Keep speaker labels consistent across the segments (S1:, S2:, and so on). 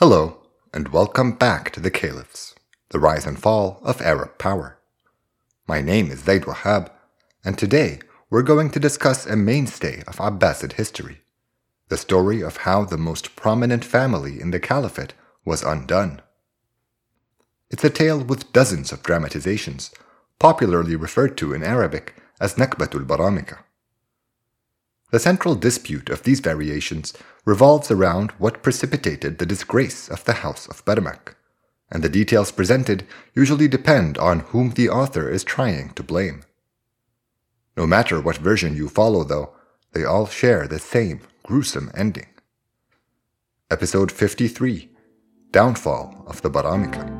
S1: Hello, and welcome back to the Caliphs, the rise and fall of Arab power. My name is Zaid Wahab, and today we're going to discuss a mainstay of Abbasid history the story of how the most prominent family in the Caliphate was undone. It's a tale with dozens of dramatizations, popularly referred to in Arabic as Nakbatul Baramika. The central dispute of these variations revolves around what precipitated the disgrace of the House of Barmak, and the details presented usually depend on whom the author is trying to blame. No matter what version you follow, though, they all share the same gruesome ending. Episode 53 Downfall of the Baramika.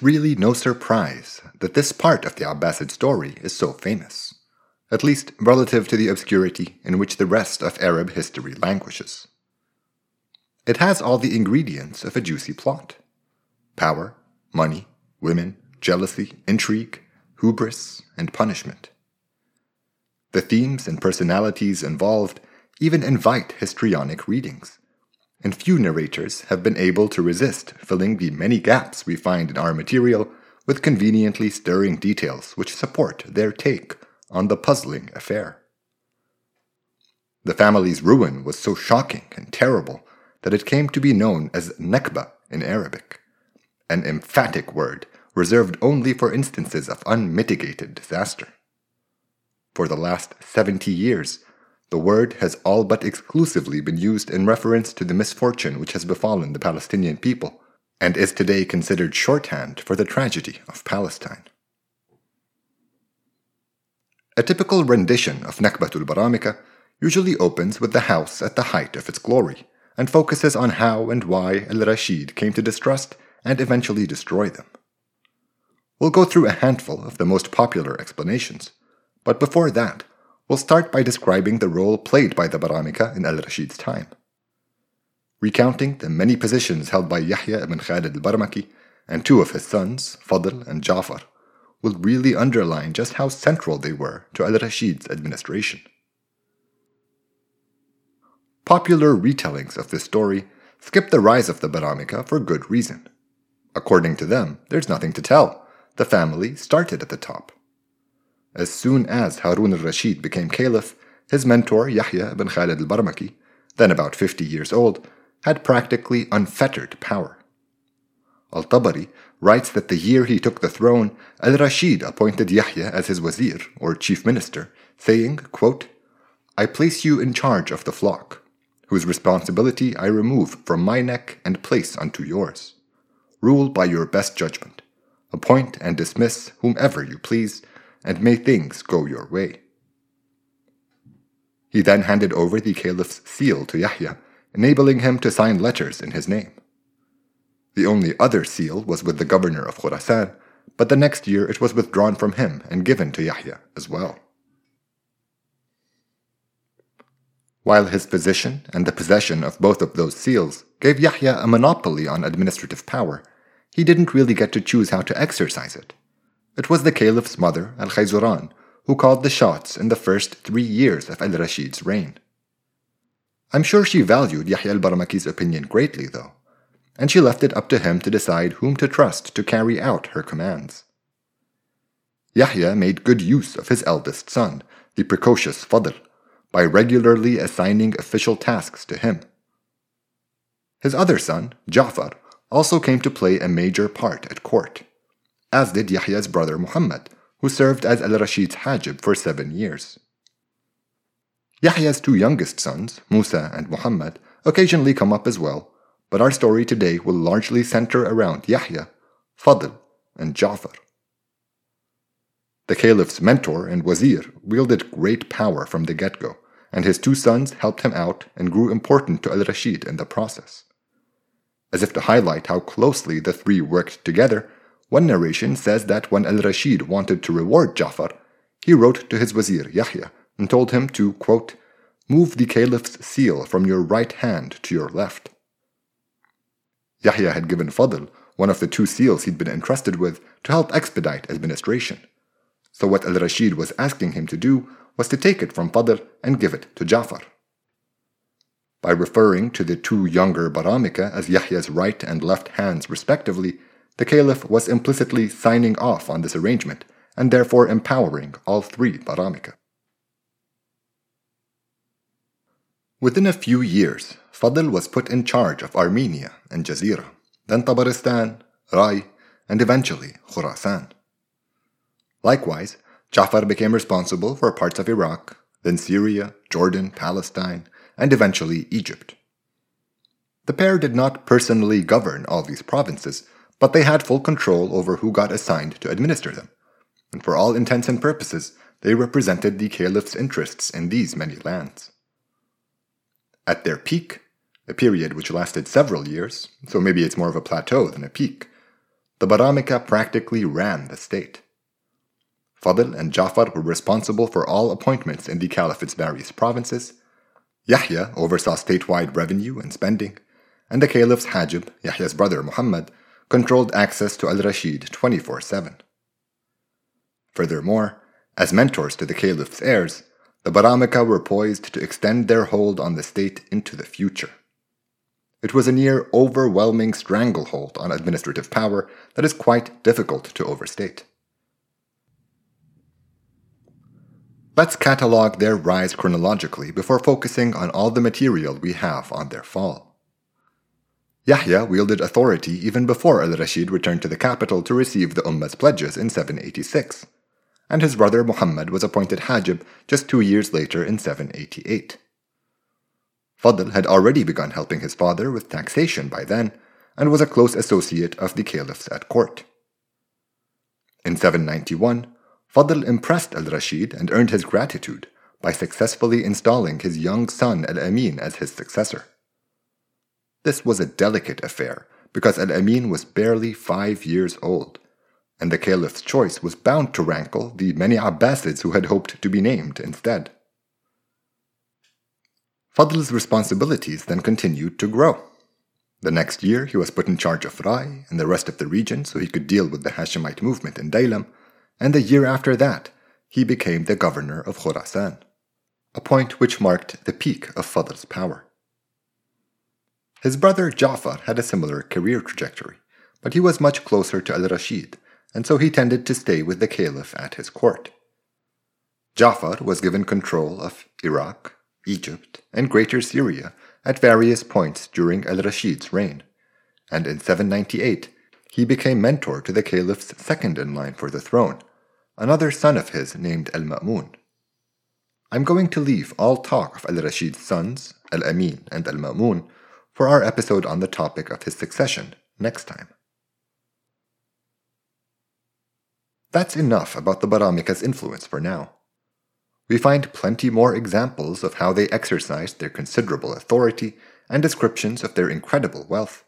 S1: Really no surprise that this part of the Abbasid story is so famous, at least relative to the obscurity in which the rest of Arab history languishes. It has all the ingredients of a juicy plot power, money, women, jealousy, intrigue, hubris, and punishment. The themes and personalities involved even invite histrionic readings and few narrators have been able to resist filling the many gaps we find in our material with conveniently stirring details which support their take on the puzzling affair. The family's ruin was so shocking and terrible that it came to be known as Nakba in Arabic, an emphatic word reserved only for instances of unmitigated disaster. For the last 70 years, the word has all but exclusively been used in reference to the misfortune which has befallen the Palestinian people, and is today considered shorthand for the tragedy of Palestine. A typical rendition of Nakbatul Baramika usually opens with the house at the height of its glory and focuses on how and why Al Rashid came to distrust and eventually destroy them. We'll go through a handful of the most popular explanations, but before that, We'll start by describing the role played by the Baramika in al Rashid's time. Recounting the many positions held by Yahya ibn Khalid al Barmaki and two of his sons, Fadl and Jafar, will really underline just how central they were to al Rashid's administration. Popular retellings of this story skip the rise of the Baramika for good reason. According to them, there's nothing to tell. The family started at the top. As soon as Harun al-Rashid became caliph, his mentor Yahya ibn Khalid al-Barmaki, then about 50 years old, had practically unfettered power. Al-Tabari writes that the year he took the throne, al-Rashid appointed Yahya as his wazir, or chief minister, saying, quote, I place you in charge of the flock, whose responsibility I remove from my neck and place unto yours. Rule by your best judgment. Appoint and dismiss whomever you please, and may things go your way. He then handed over the caliph's seal to Yahya, enabling him to sign letters in his name. The only other seal was with the governor of Khurasan, but the next year it was withdrawn from him and given to Yahya as well. While his position and the possession of both of those seals gave Yahya a monopoly on administrative power, he didn't really get to choose how to exercise it. It was the caliph's mother, Al Khayzuran, who called the shots in the first three years of Al Rashid's reign. I'm sure she valued Yahya al Barmaki's opinion greatly, though, and she left it up to him to decide whom to trust to carry out her commands. Yahya made good use of his eldest son, the precocious Fadl, by regularly assigning official tasks to him. His other son, Ja'far, also came to play a major part at court as did Yahya's brother Muhammad, who served as al Rashid's Hajib for seven years. Yahya's two youngest sons, Musa and Muhammad, occasionally come up as well, but our story today will largely center around Yahya, Fadl, and Ja'far. The caliph's mentor and wazir wielded great power from the get go, and his two sons helped him out and grew important to al Rashid in the process. As if to highlight how closely the three worked together, One narration says that when Al Rashid wanted to reward Ja'far, he wrote to his wazir Yahya and told him to, quote, move the caliph's seal from your right hand to your left. Yahya had given Fadl one of the two seals he'd been entrusted with to help expedite administration. So what Al Rashid was asking him to do was to take it from Fadl and give it to Ja'far. By referring to the two younger Baramika as Yahya's right and left hands respectively, the Caliph was implicitly signing off on this arrangement and therefore empowering all three Baramika. Within a few years, Fadl was put in charge of Armenia and Jazira, then Tabaristan, Rai, and eventually Khurasan. Likewise, Jafar became responsible for parts of Iraq, then Syria, Jordan, Palestine, and eventually Egypt. The pair did not personally govern all these provinces, but they had full control over who got assigned to administer them, and for all intents and purposes, they represented the caliph's interests in these many lands. At their peak, a period which lasted several years, so maybe it's more of a plateau than a peak, the Baramika practically ran the state. Fadl and Jafar were responsible for all appointments in the caliphate's various provinces. Yahya oversaw statewide revenue and spending, and the caliph's Hajib, Yahya's brother Muhammad, controlled access to Al Rashid 24 7. Furthermore, as mentors to the caliph's heirs, the Baramika were poised to extend their hold on the state into the future. It was a near overwhelming stranglehold on administrative power that is quite difficult to overstate. Let's catalog their rise chronologically before focusing on all the material we have on their fall. Yahya wielded authority even before al Rashid returned to the capital to receive the Ummah's pledges in 786, and his brother Muhammad was appointed Hajib just two years later in 788. Fadl had already begun helping his father with taxation by then, and was a close associate of the caliphs at court. In 791, Fadl impressed al Rashid and earned his gratitude by successfully installing his young son Al Amin as his successor. This was a delicate affair because Al Amin was barely five years old, and the caliph's choice was bound to rankle the many Abbasids who had hoped to be named instead. Fadl's responsibilities then continued to grow. The next year, he was put in charge of Rai and the rest of the region so he could deal with the Hashemite movement in Daylam, and the year after that, he became the governor of Khurasan, a point which marked the peak of Fadl's power. His brother Ja'far had a similar career trajectory, but he was much closer to al Rashid, and so he tended to stay with the caliph at his court. Ja'far was given control of Iraq, Egypt, and Greater Syria at various points during al Rashid's reign, and in 798 he became mentor to the caliph's second in line for the throne, another son of his named Al Ma'mun. I'm going to leave all talk of Al Rashid's sons, Al Amin and Al Ma'mun, for our episode on the topic of his succession next time. That's enough about the Baramika's influence for now. We find plenty more examples of how they exercised their considerable authority and descriptions of their incredible wealth,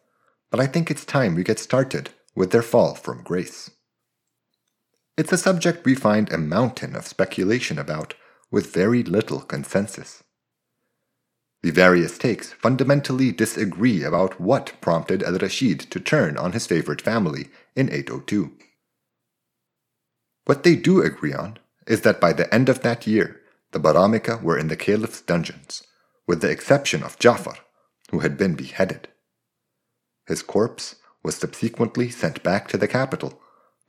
S1: but I think it's time we get started with their fall from grace. It's a subject we find a mountain of speculation about with very little consensus. The various takes fundamentally disagree about what prompted al Rashid to turn on his favorite family in 802. What they do agree on is that by the end of that year, the Baramika were in the caliph's dungeons, with the exception of Ja'far, who had been beheaded. His corpse was subsequently sent back to the capital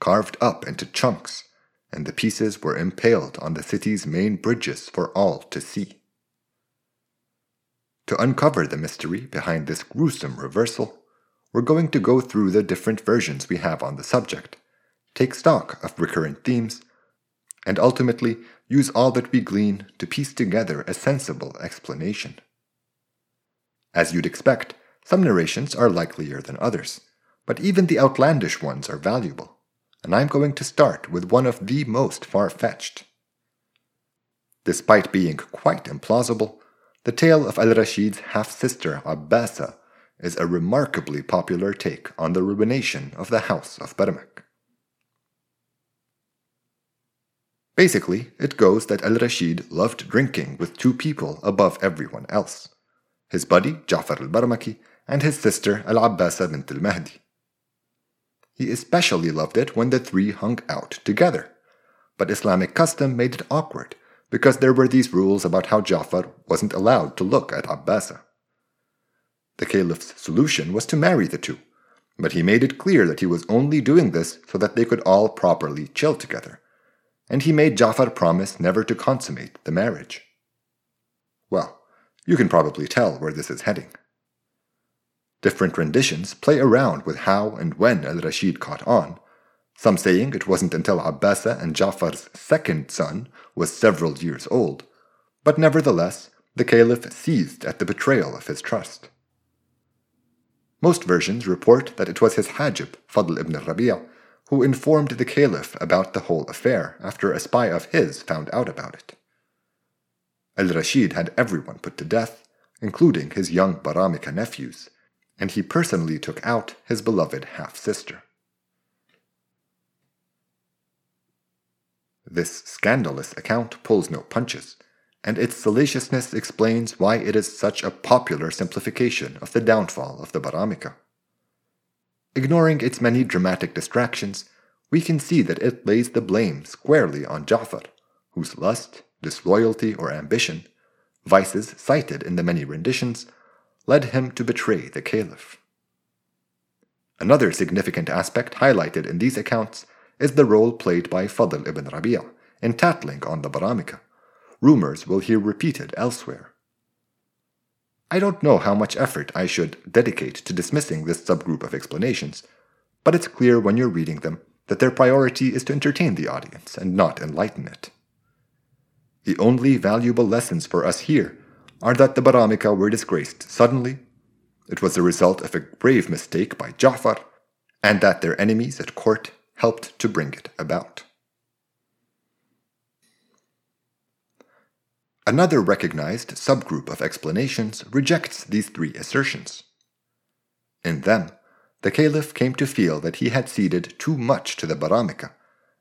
S1: carved up into chunks, and the pieces were impaled on the city's main bridges for all to see. To uncover the mystery behind this gruesome reversal, we're going to go through the different versions we have on the subject, take stock of recurrent themes, and ultimately use all that we glean to piece together a sensible explanation. As you'd expect, some narrations are likelier than others, but even the outlandish ones are valuable and I'm going to start with one of the most far fetched. Despite being quite implausible, the tale of Al Rashid's half sister Abbasa is a remarkably popular take on the ruination of the house of Barmak. Basically, it goes that Al Rashid loved drinking with two people above everyone else his buddy Ja'far al Barmaki and his sister Al Abbasa bint al Mahdi. He especially loved it when the three hung out together, but Islamic custom made it awkward because there were these rules about how Ja'far wasn't allowed to look at Abbasa. The caliph's solution was to marry the two, but he made it clear that he was only doing this so that they could all properly chill together and he made Jafar promise never to consummate the marriage. Well, you can probably tell where this is heading. Different renditions play around with how and when al Rashid caught on, some saying it wasn't until Abbasa and Jafar's second son was several years old, but nevertheless, the caliph seized at the betrayal of his trust. Most versions report that it was his Hajib, Fadl ibn Rabi', who informed the caliph about the whole affair after a spy of his found out about it. Al Rashid had everyone put to death, including his young Baramika nephews, and he personally took out his beloved half sister. This scandalous account pulls no punches, and its salaciousness explains why it is such a popular simplification of the downfall of the Baramika. Ignoring its many dramatic distractions, we can see that it lays the blame squarely on Ja'far, whose lust, disloyalty, or ambition, vices cited in the many renditions, led him to betray the caliph. Another significant aspect highlighted in these accounts is the role played by Fadl ibn Rabi'a in tattling on the Baramika. Rumors we'll hear repeated elsewhere. I don't know how much effort I should dedicate to dismissing this subgroup of explanations, but it's clear when you're reading them that their priority is to entertain the audience and not enlighten it. The only valuable lessons for us here are that the Baramika were disgraced suddenly, it was the result of a grave mistake by Ja'far, and that their enemies at court helped to bring it about. Another recognized subgroup of explanations rejects these three assertions. In them, the caliph came to feel that he had ceded too much to the Baramika,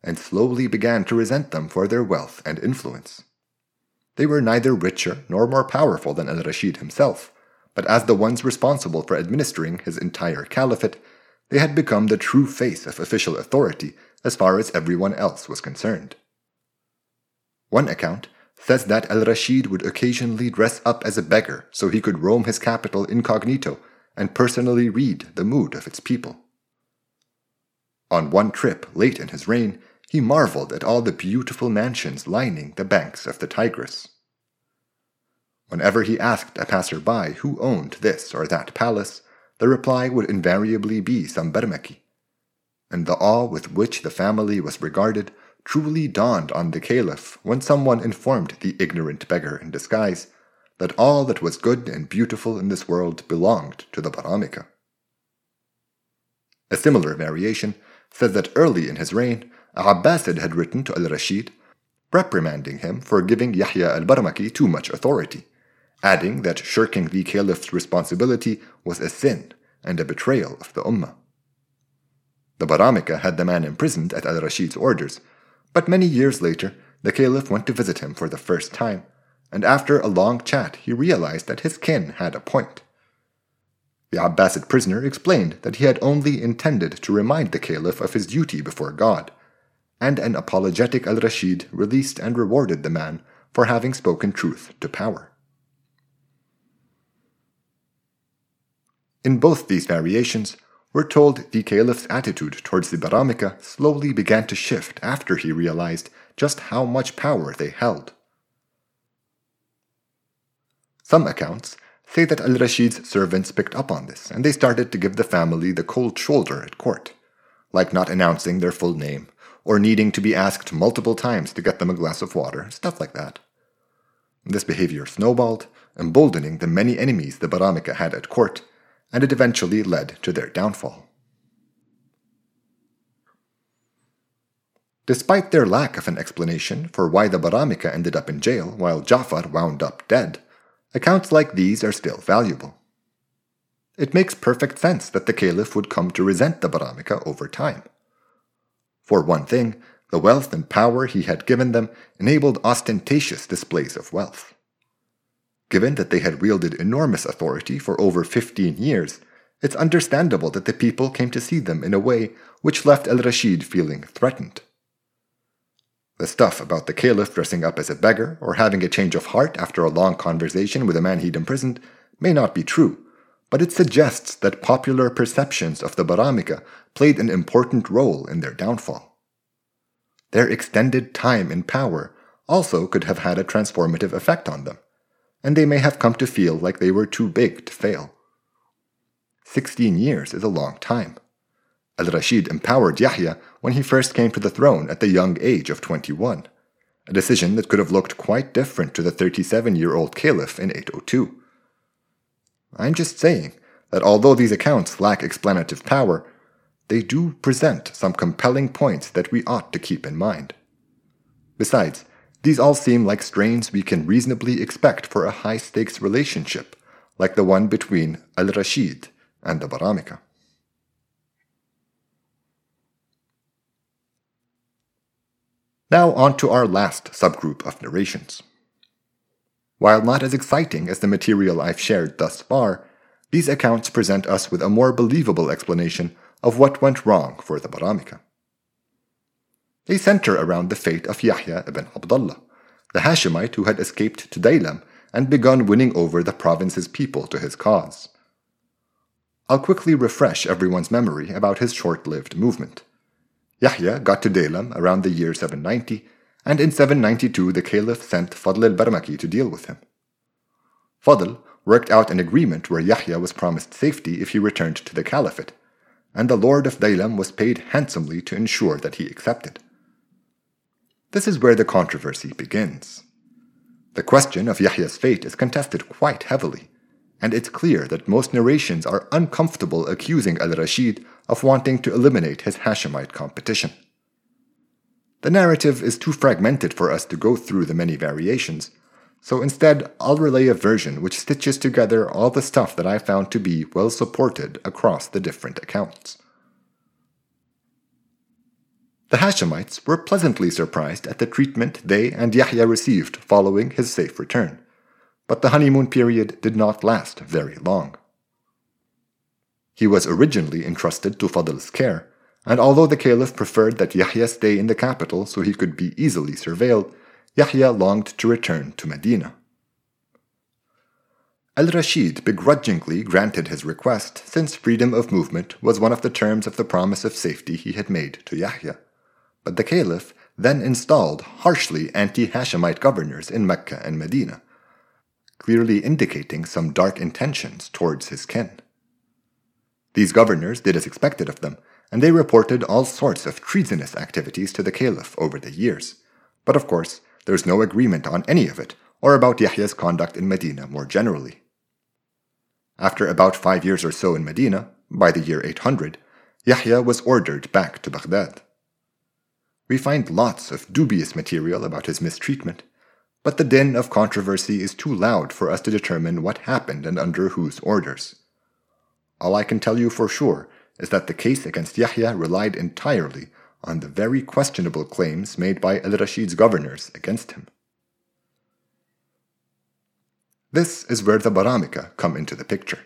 S1: and slowly began to resent them for their wealth and influence. They were neither richer nor more powerful than al Rashid himself, but as the ones responsible for administering his entire caliphate, they had become the true face of official authority as far as everyone else was concerned. One account says that Al Rashid would occasionally dress up as a beggar so he could roam his capital incognito and personally read the mood of its people. On one trip late in his reign, he marveled at all the beautiful mansions lining the banks of the Tigris. Whenever he asked a passer-by who owned this or that palace, the reply would invariably be some Barmaki, and the awe with which the family was regarded truly dawned on the caliph when someone informed the ignorant beggar in disguise that all that was good and beautiful in this world belonged to the Baramika. A similar variation says that early in his reign, Abbasid had written to Al Rashid, reprimanding him for giving Yahya al Barmaki too much authority, adding that shirking the caliph's responsibility was a sin and a betrayal of the Ummah. The Baramika had the man imprisoned at Al Rashid's orders, but many years later, the caliph went to visit him for the first time, and after a long chat, he realized that his kin had a point. The Abbasid prisoner explained that he had only intended to remind the caliph of his duty before God, and an apologetic al Rashid released and rewarded the man for having spoken truth to power. In both these variations, we're told the caliph's attitude towards the Baramika slowly began to shift after he realized just how much power they held. Some accounts say that Al Rashid's servants picked up on this and they started to give the family the cold shoulder at court, like not announcing their full name or needing to be asked multiple times to get them a glass of water, stuff like that. This behavior snowballed, emboldening the many enemies the Baramika had at court and it eventually led to their downfall. Despite their lack of an explanation for why the Baramika ended up in jail while Ja'far wound up dead, accounts like these are still valuable. It makes perfect sense that the caliph would come to resent the Baramika over time. For one thing, The wealth and power he had given them enabled ostentatious displays of wealth. Given that they had wielded enormous authority for over 15 years, it's understandable that the people came to see them in a way which left al Rashid feeling threatened. The stuff about the caliph dressing up as a beggar or having a change of heart after a long conversation with a man he'd imprisoned may not be true, but it suggests that popular perceptions of the Baramika played an important role in their downfall. Their extended time in power also could have had a transformative effect on them, and they may have come to feel like they were too big to fail. Sixteen years is a long time. Al Rashid empowered Yahya when he first came to the throne at the young age of 21, a decision that could have looked quite different to the 37 year old caliph in 802. I'm just saying that although these accounts lack explanative power, they do present some compelling points that we ought to keep in mind. Besides, these all seem like strains we can reasonably expect for a high stakes relationship, like the one between Al Rashid and the Baramika. Now on to our last subgroup of narrations. While not as exciting as the material I've shared thus far, these accounts present us with a more believable explanation of what went wrong for the Baramika. They center around the fate of Yahya ibn Abdullah, the Hashemite who had escaped to Daylam and begun winning over the province's people to his cause. I'll quickly refresh everyone's memory about his short lived movement. Yahya got to Daylam around the year 790, and in 792 the Caliph sent Fadl al-Barmaki to deal with him. Fadl worked out an agreement where Yahya was promised safety if he returned to the Caliphate, and the Lord of Daylam was paid handsomely to ensure that he accepted. This is where the controversy begins. The question of Yahya's fate is contested quite heavily, and it's clear that most narrations are uncomfortable accusing al Rashid of wanting to eliminate his Hashemite competition. The narrative is too fragmented for us to go through the many variations, so instead I'll relay a version which stitches together all the stuff that I found to be well supported across the different accounts. The Hashemites were pleasantly surprised at the treatment they and Yahya received following his safe return, but the honeymoon period did not last very long. He was originally entrusted to Fadl's care, and although the caliph preferred that Yahya stay in the capital so he could be easily surveilled, Yahya longed to return to Medina. Al Rashid begrudgingly granted his request since freedom of movement was one of the terms of the promise of safety he had made to Yahya. But the caliph then installed harshly anti Hashemite governors in Mecca and Medina, clearly indicating some dark intentions towards his kin. These governors did as expected of them, and they reported all sorts of treasonous activities to the caliph over the years. But of course, there is no agreement on any of it, or about Yahya's conduct in Medina more generally. After about five years or so in Medina, by the year 800, Yahya was ordered back to Baghdad. We find lots of dubious material about his mistreatment, but the din of controversy is too loud for us to determine what happened and under whose orders. All I can tell you for sure is that the case against Yahya relied entirely on the very questionable claims made by al Rashid's governors against him. This is where the Baramika come into the picture.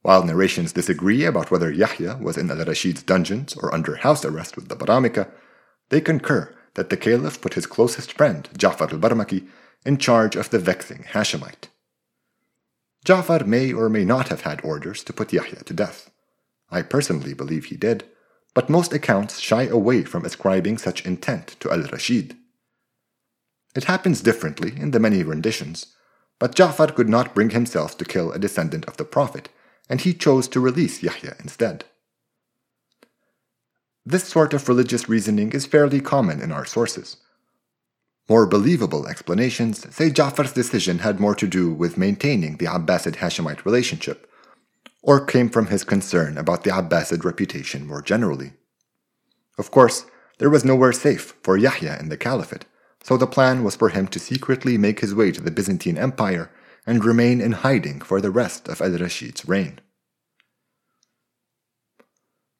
S1: While narrations disagree about whether Yahya was in al Rashid's dungeons or under house arrest with the Baramika, they concur that the caliph put his closest friend, Ja'far al Barmaki, in charge of the vexing Hashemite. Ja'far may or may not have had orders to put Yahya to death. I personally believe he did, but most accounts shy away from ascribing such intent to al Rashid. It happens differently in the many renditions, but Ja'far could not bring himself to kill a descendant of the Prophet, and he chose to release Yahya instead. This sort of religious reasoning is fairly common in our sources. More believable explanations say Ja'far's decision had more to do with maintaining the Abbasid Hashemite relationship, or came from his concern about the Abbasid reputation more generally. Of course, there was nowhere safe for Yahya in the Caliphate, so the plan was for him to secretly make his way to the Byzantine Empire and remain in hiding for the rest of al Rashid's reign.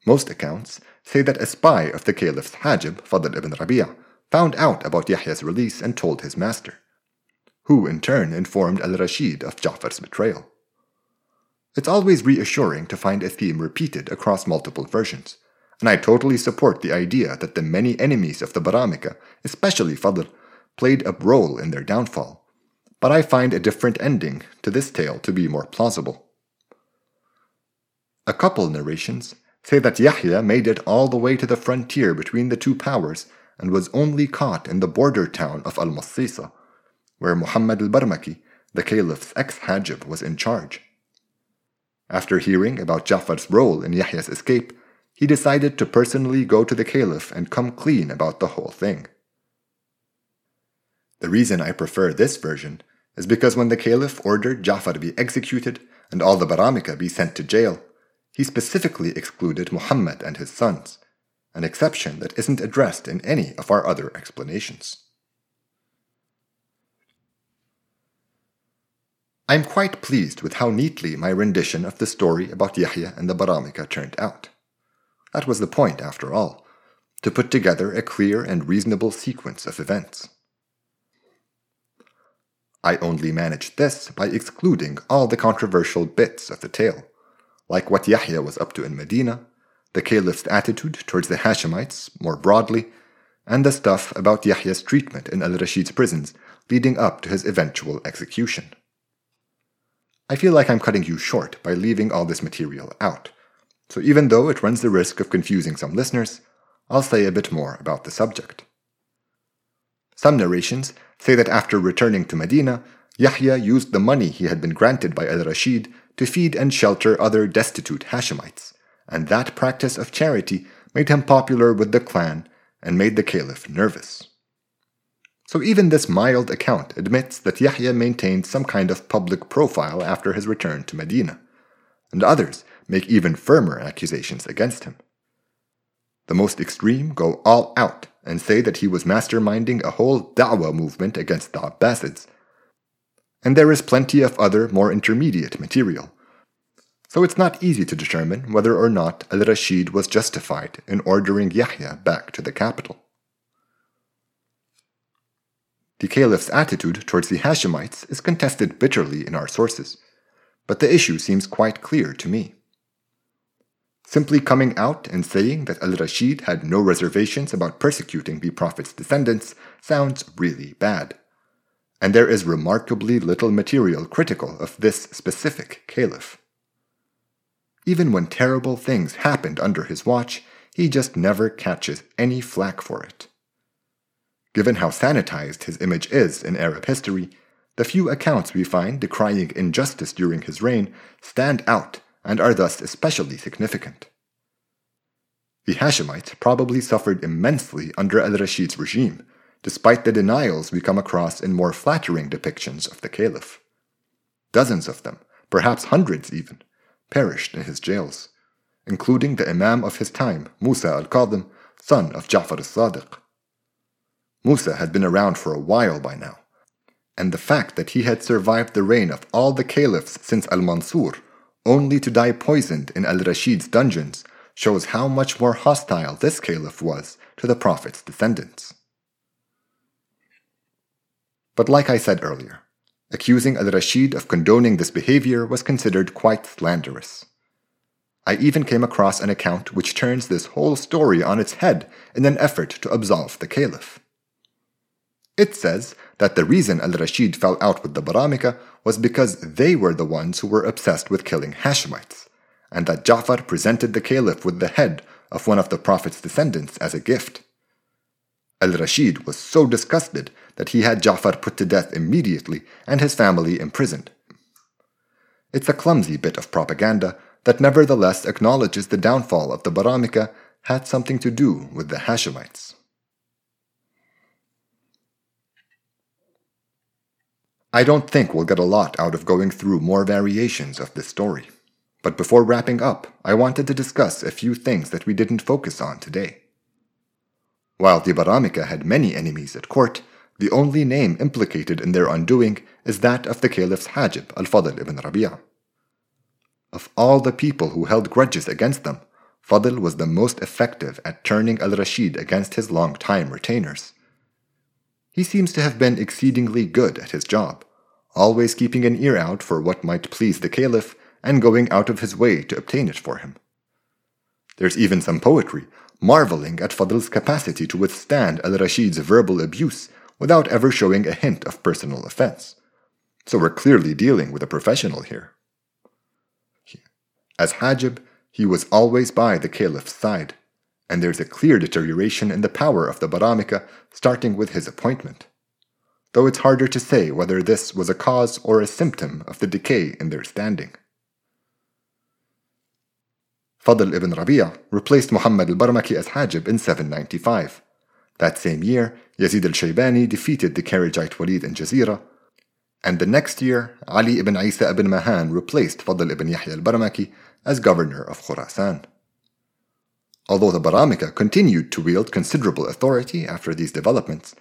S1: Most accounts say that a spy of the caliph's Hajib, Fadl ibn Rabi'a, found out about Yahya's release and told his master, who in turn informed al Rashid of Ja'far's betrayal. It's always reassuring to find a theme repeated across multiple versions, and I totally support the idea that the many enemies of the Baramika, especially Fadl, played a role in their downfall. But I find a different ending to this tale to be more plausible. A couple narrations say that Yahya made it all the way to the frontier between the two powers and was only caught in the border town of Al Masisa, where Muhammad al Barmaki, the caliph's ex Hajib, was in charge. After hearing about Ja'far's role in Yahya's escape, he decided to personally go to the caliph and come clean about the whole thing. The reason I prefer this version is because when the caliph ordered Ja'far be executed and all the Baramika be sent to jail, he specifically excluded Muhammad and his sons, an exception that isn't addressed in any of our other explanations. I am quite pleased with how neatly my rendition of the story about Yahya and the Baramika turned out. That was the point, after all, to put together a clear and reasonable sequence of events. I only managed this by excluding all the controversial bits of the tale, like what Yahya was up to in Medina, the caliph's attitude towards the Hashemites more broadly, and the stuff about Yahya's treatment in al Rashid's prisons leading up to his eventual execution. I feel like I'm cutting you short by leaving all this material out, so even though it runs the risk of confusing some listeners, I'll say a bit more about the subject. Some narrations say that after returning to Medina, Yahya used the money he had been granted by al Rashid to feed and shelter other destitute Hashemites, and that practice of charity made him popular with the clan and made the caliph nervous. So even this mild account admits that Yahya maintained some kind of public profile after his return to Medina, and others make even firmer accusations against him. The most extreme go all out and say that he was masterminding a whole da'wah movement against the Abbasids. And there is plenty of other more intermediate material. So it's not easy to determine whether or not al Rashid was justified in ordering Yahya back to the capital. The caliph's attitude towards the Hashemites is contested bitterly in our sources, but the issue seems quite clear to me. Simply coming out and saying that Al Rashid had no reservations about persecuting the Prophet's descendants sounds really bad. And there is remarkably little material critical of this specific caliph. Even when terrible things happened under his watch, he just never catches any flack for it. Given how sanitized his image is in Arab history, the few accounts we find decrying injustice during his reign stand out and are thus especially significant. The Hashemites probably suffered immensely under al Rashid's regime, despite the denials we come across in more flattering depictions of the Caliph. Dozens of them, perhaps hundreds even, perished in his jails, including the Imam of his time, Musa al Kadhim, son of Ja'far al Sadiq. Musa had been around for a while by now, and the fact that he had survived the reign of all the caliphs since Al Mansur, only to die poisoned in Al Rashid's dungeons, shows how much more hostile this caliph was to the Prophet's descendants. But like I said earlier, accusing Al Rashid of condoning this behavior was considered quite slanderous. I even came across an account which turns this whole story on its head in an effort to absolve the caliph. It says that the reason al Rashid fell out with the Baramika was because they were the ones who were obsessed with killing Hashemites, and that Ja'far presented the caliph with the head of one of the Prophet's descendants as a gift. Al Rashid was so disgusted that he had Ja'far put to death immediately and his family imprisoned. It's a clumsy bit of propaganda that nevertheless acknowledges the downfall of the Baramika had something to do with the Hashemites. I don't think we'll get a lot out of going through more variations of this story. But before wrapping up, I wanted to discuss a few things that we didn't focus on today. While the Baramika had many enemies at court, the only name implicated in their undoing is that of the caliph's Hajib al-Fadl ibn Rabi'a. Of all the people who held grudges against them, Fadl was the most effective at turning al Rashid against his long-time retainers. He seems to have been exceedingly good at his job, always keeping an ear out for what might please the caliph and going out of his way to obtain it for him. There's even some poetry marveling at Fadl's capacity to withstand al Rashid's verbal abuse without ever showing a hint of personal offense. So we're clearly dealing with a professional here. As Hajib, he was always by the caliph's side, and there's a clear deterioration in the power of the Baramika starting with his appointment. Though it's harder to say whether this was a cause or a symptom of the decay in their standing. Fadl ibn Rabi'a replaced Muhammad al-Barmaki as Hajib in 795. That same year, Yazid al-Shaybani defeated the Kharijite Walid in Jazira, and the next year, Ali ibn Isa ibn Mahan replaced Fadl ibn Yahya al-Barmaki as governor of Khurasan. Although the Baramika continued to wield considerable authority after these developments,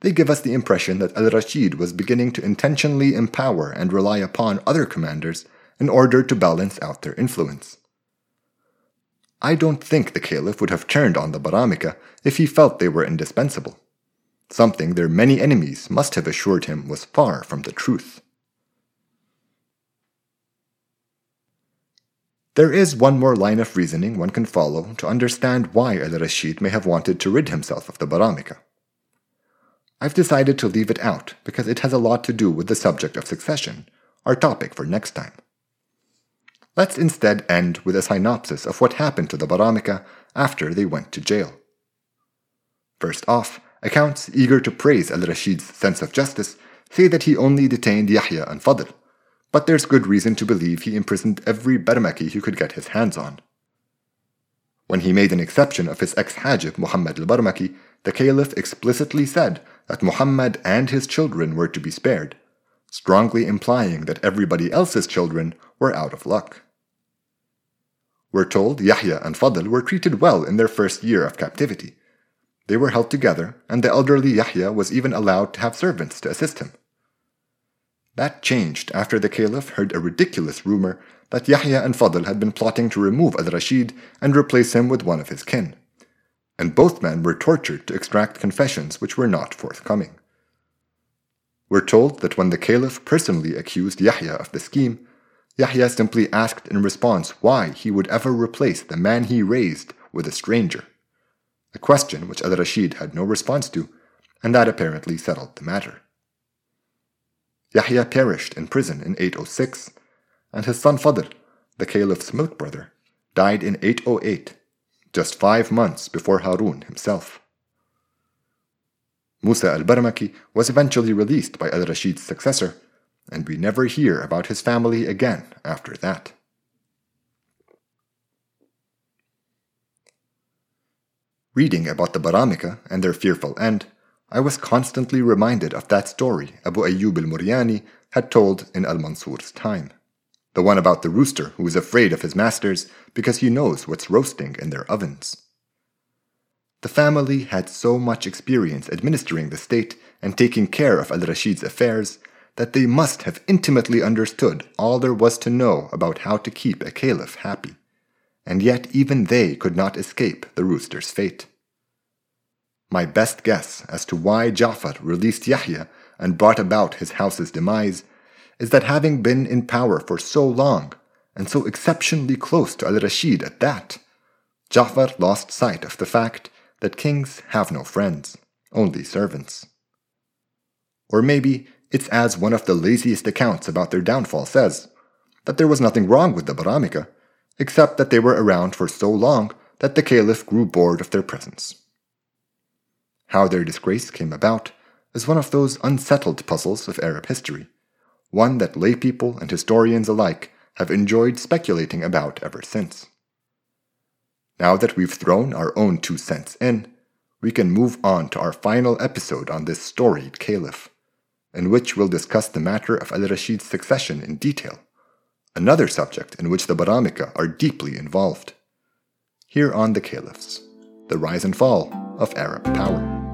S1: they give us the impression that al-Rashid was beginning to intentionally empower and rely upon other commanders in order to balance out their influence. I don't think the Caliph would have turned on the Baramika if he felt they were indispensable, something their many enemies must have assured him was far from the truth. There is one more line of reasoning one can follow to understand why al Rashid may have wanted to rid himself of the Baramika. I've decided to leave it out because it has a lot to do with the subject of succession, our topic for next time. Let's instead end with a synopsis of what happened to the Baramika after they went to jail. First off, accounts eager to praise al Rashid's sense of justice say that he only detained Yahya and Fadl, but there's good reason to believe he imprisoned every Barmaki he could get his hands on. When he made an exception of his ex Hajib Muhammad al Barmaki, the Caliph explicitly said that Muhammad and his children were to be spared, strongly implying that everybody else's children were out of luck. We're told Yahya and Fadl were treated well in their first year of captivity. They were held together, and the elderly Yahya was even allowed to have servants to assist him. That changed after the Caliph heard a ridiculous rumor that Yahya and Fadl had been plotting to remove al Rashid and replace him with one of his kin. And both men were tortured to extract confessions which were not forthcoming. We're told that when the Caliph personally accused Yahya of the scheme, Yahya simply asked in response why he would ever replace the man he raised with a stranger, a question which al Rashid had no response to, and that apparently settled the matter. Yahya perished in prison in 806, and his son Fadl, the caliph's milk brother, died in 808, just five months before Harun himself. Musa al Barmaki was eventually released by al Rashid's successor and we never hear about his family again after that. Reading about the Baramika and their fearful end, I was constantly reminded of that story Abu Ayyub al Muryani had told in Al Mansur's time. The one about the rooster who is afraid of his masters because he knows what's roasting in their ovens. The family had so much experience administering the state and taking care of Al Rashid's affairs that they must have intimately understood all there was to know about how to keep a caliph happy, and yet even they could not escape the rooster's fate. My best guess as to why Ja'far released Yahya and brought about his house's demise is that having been in power for so long, and so exceptionally close to al Rashid at that, Ja'far lost sight of the fact that kings have no friends, only servants. Or maybe it's as one of the laziest accounts about their downfall says that there was nothing wrong with the Baramika, except that they were around for so long that the caliph grew bored of their presence. How their disgrace came about is one of those unsettled puzzles of Arab history, one that laypeople and historians alike have enjoyed speculating about ever since. Now that we've thrown our own two cents in, we can move on to our final episode on this storied caliph in which we'll discuss the matter of al Rashid's succession in detail, another subject in which the Baramika are deeply involved. Here on the Caliphs, the rise and fall of Arab power.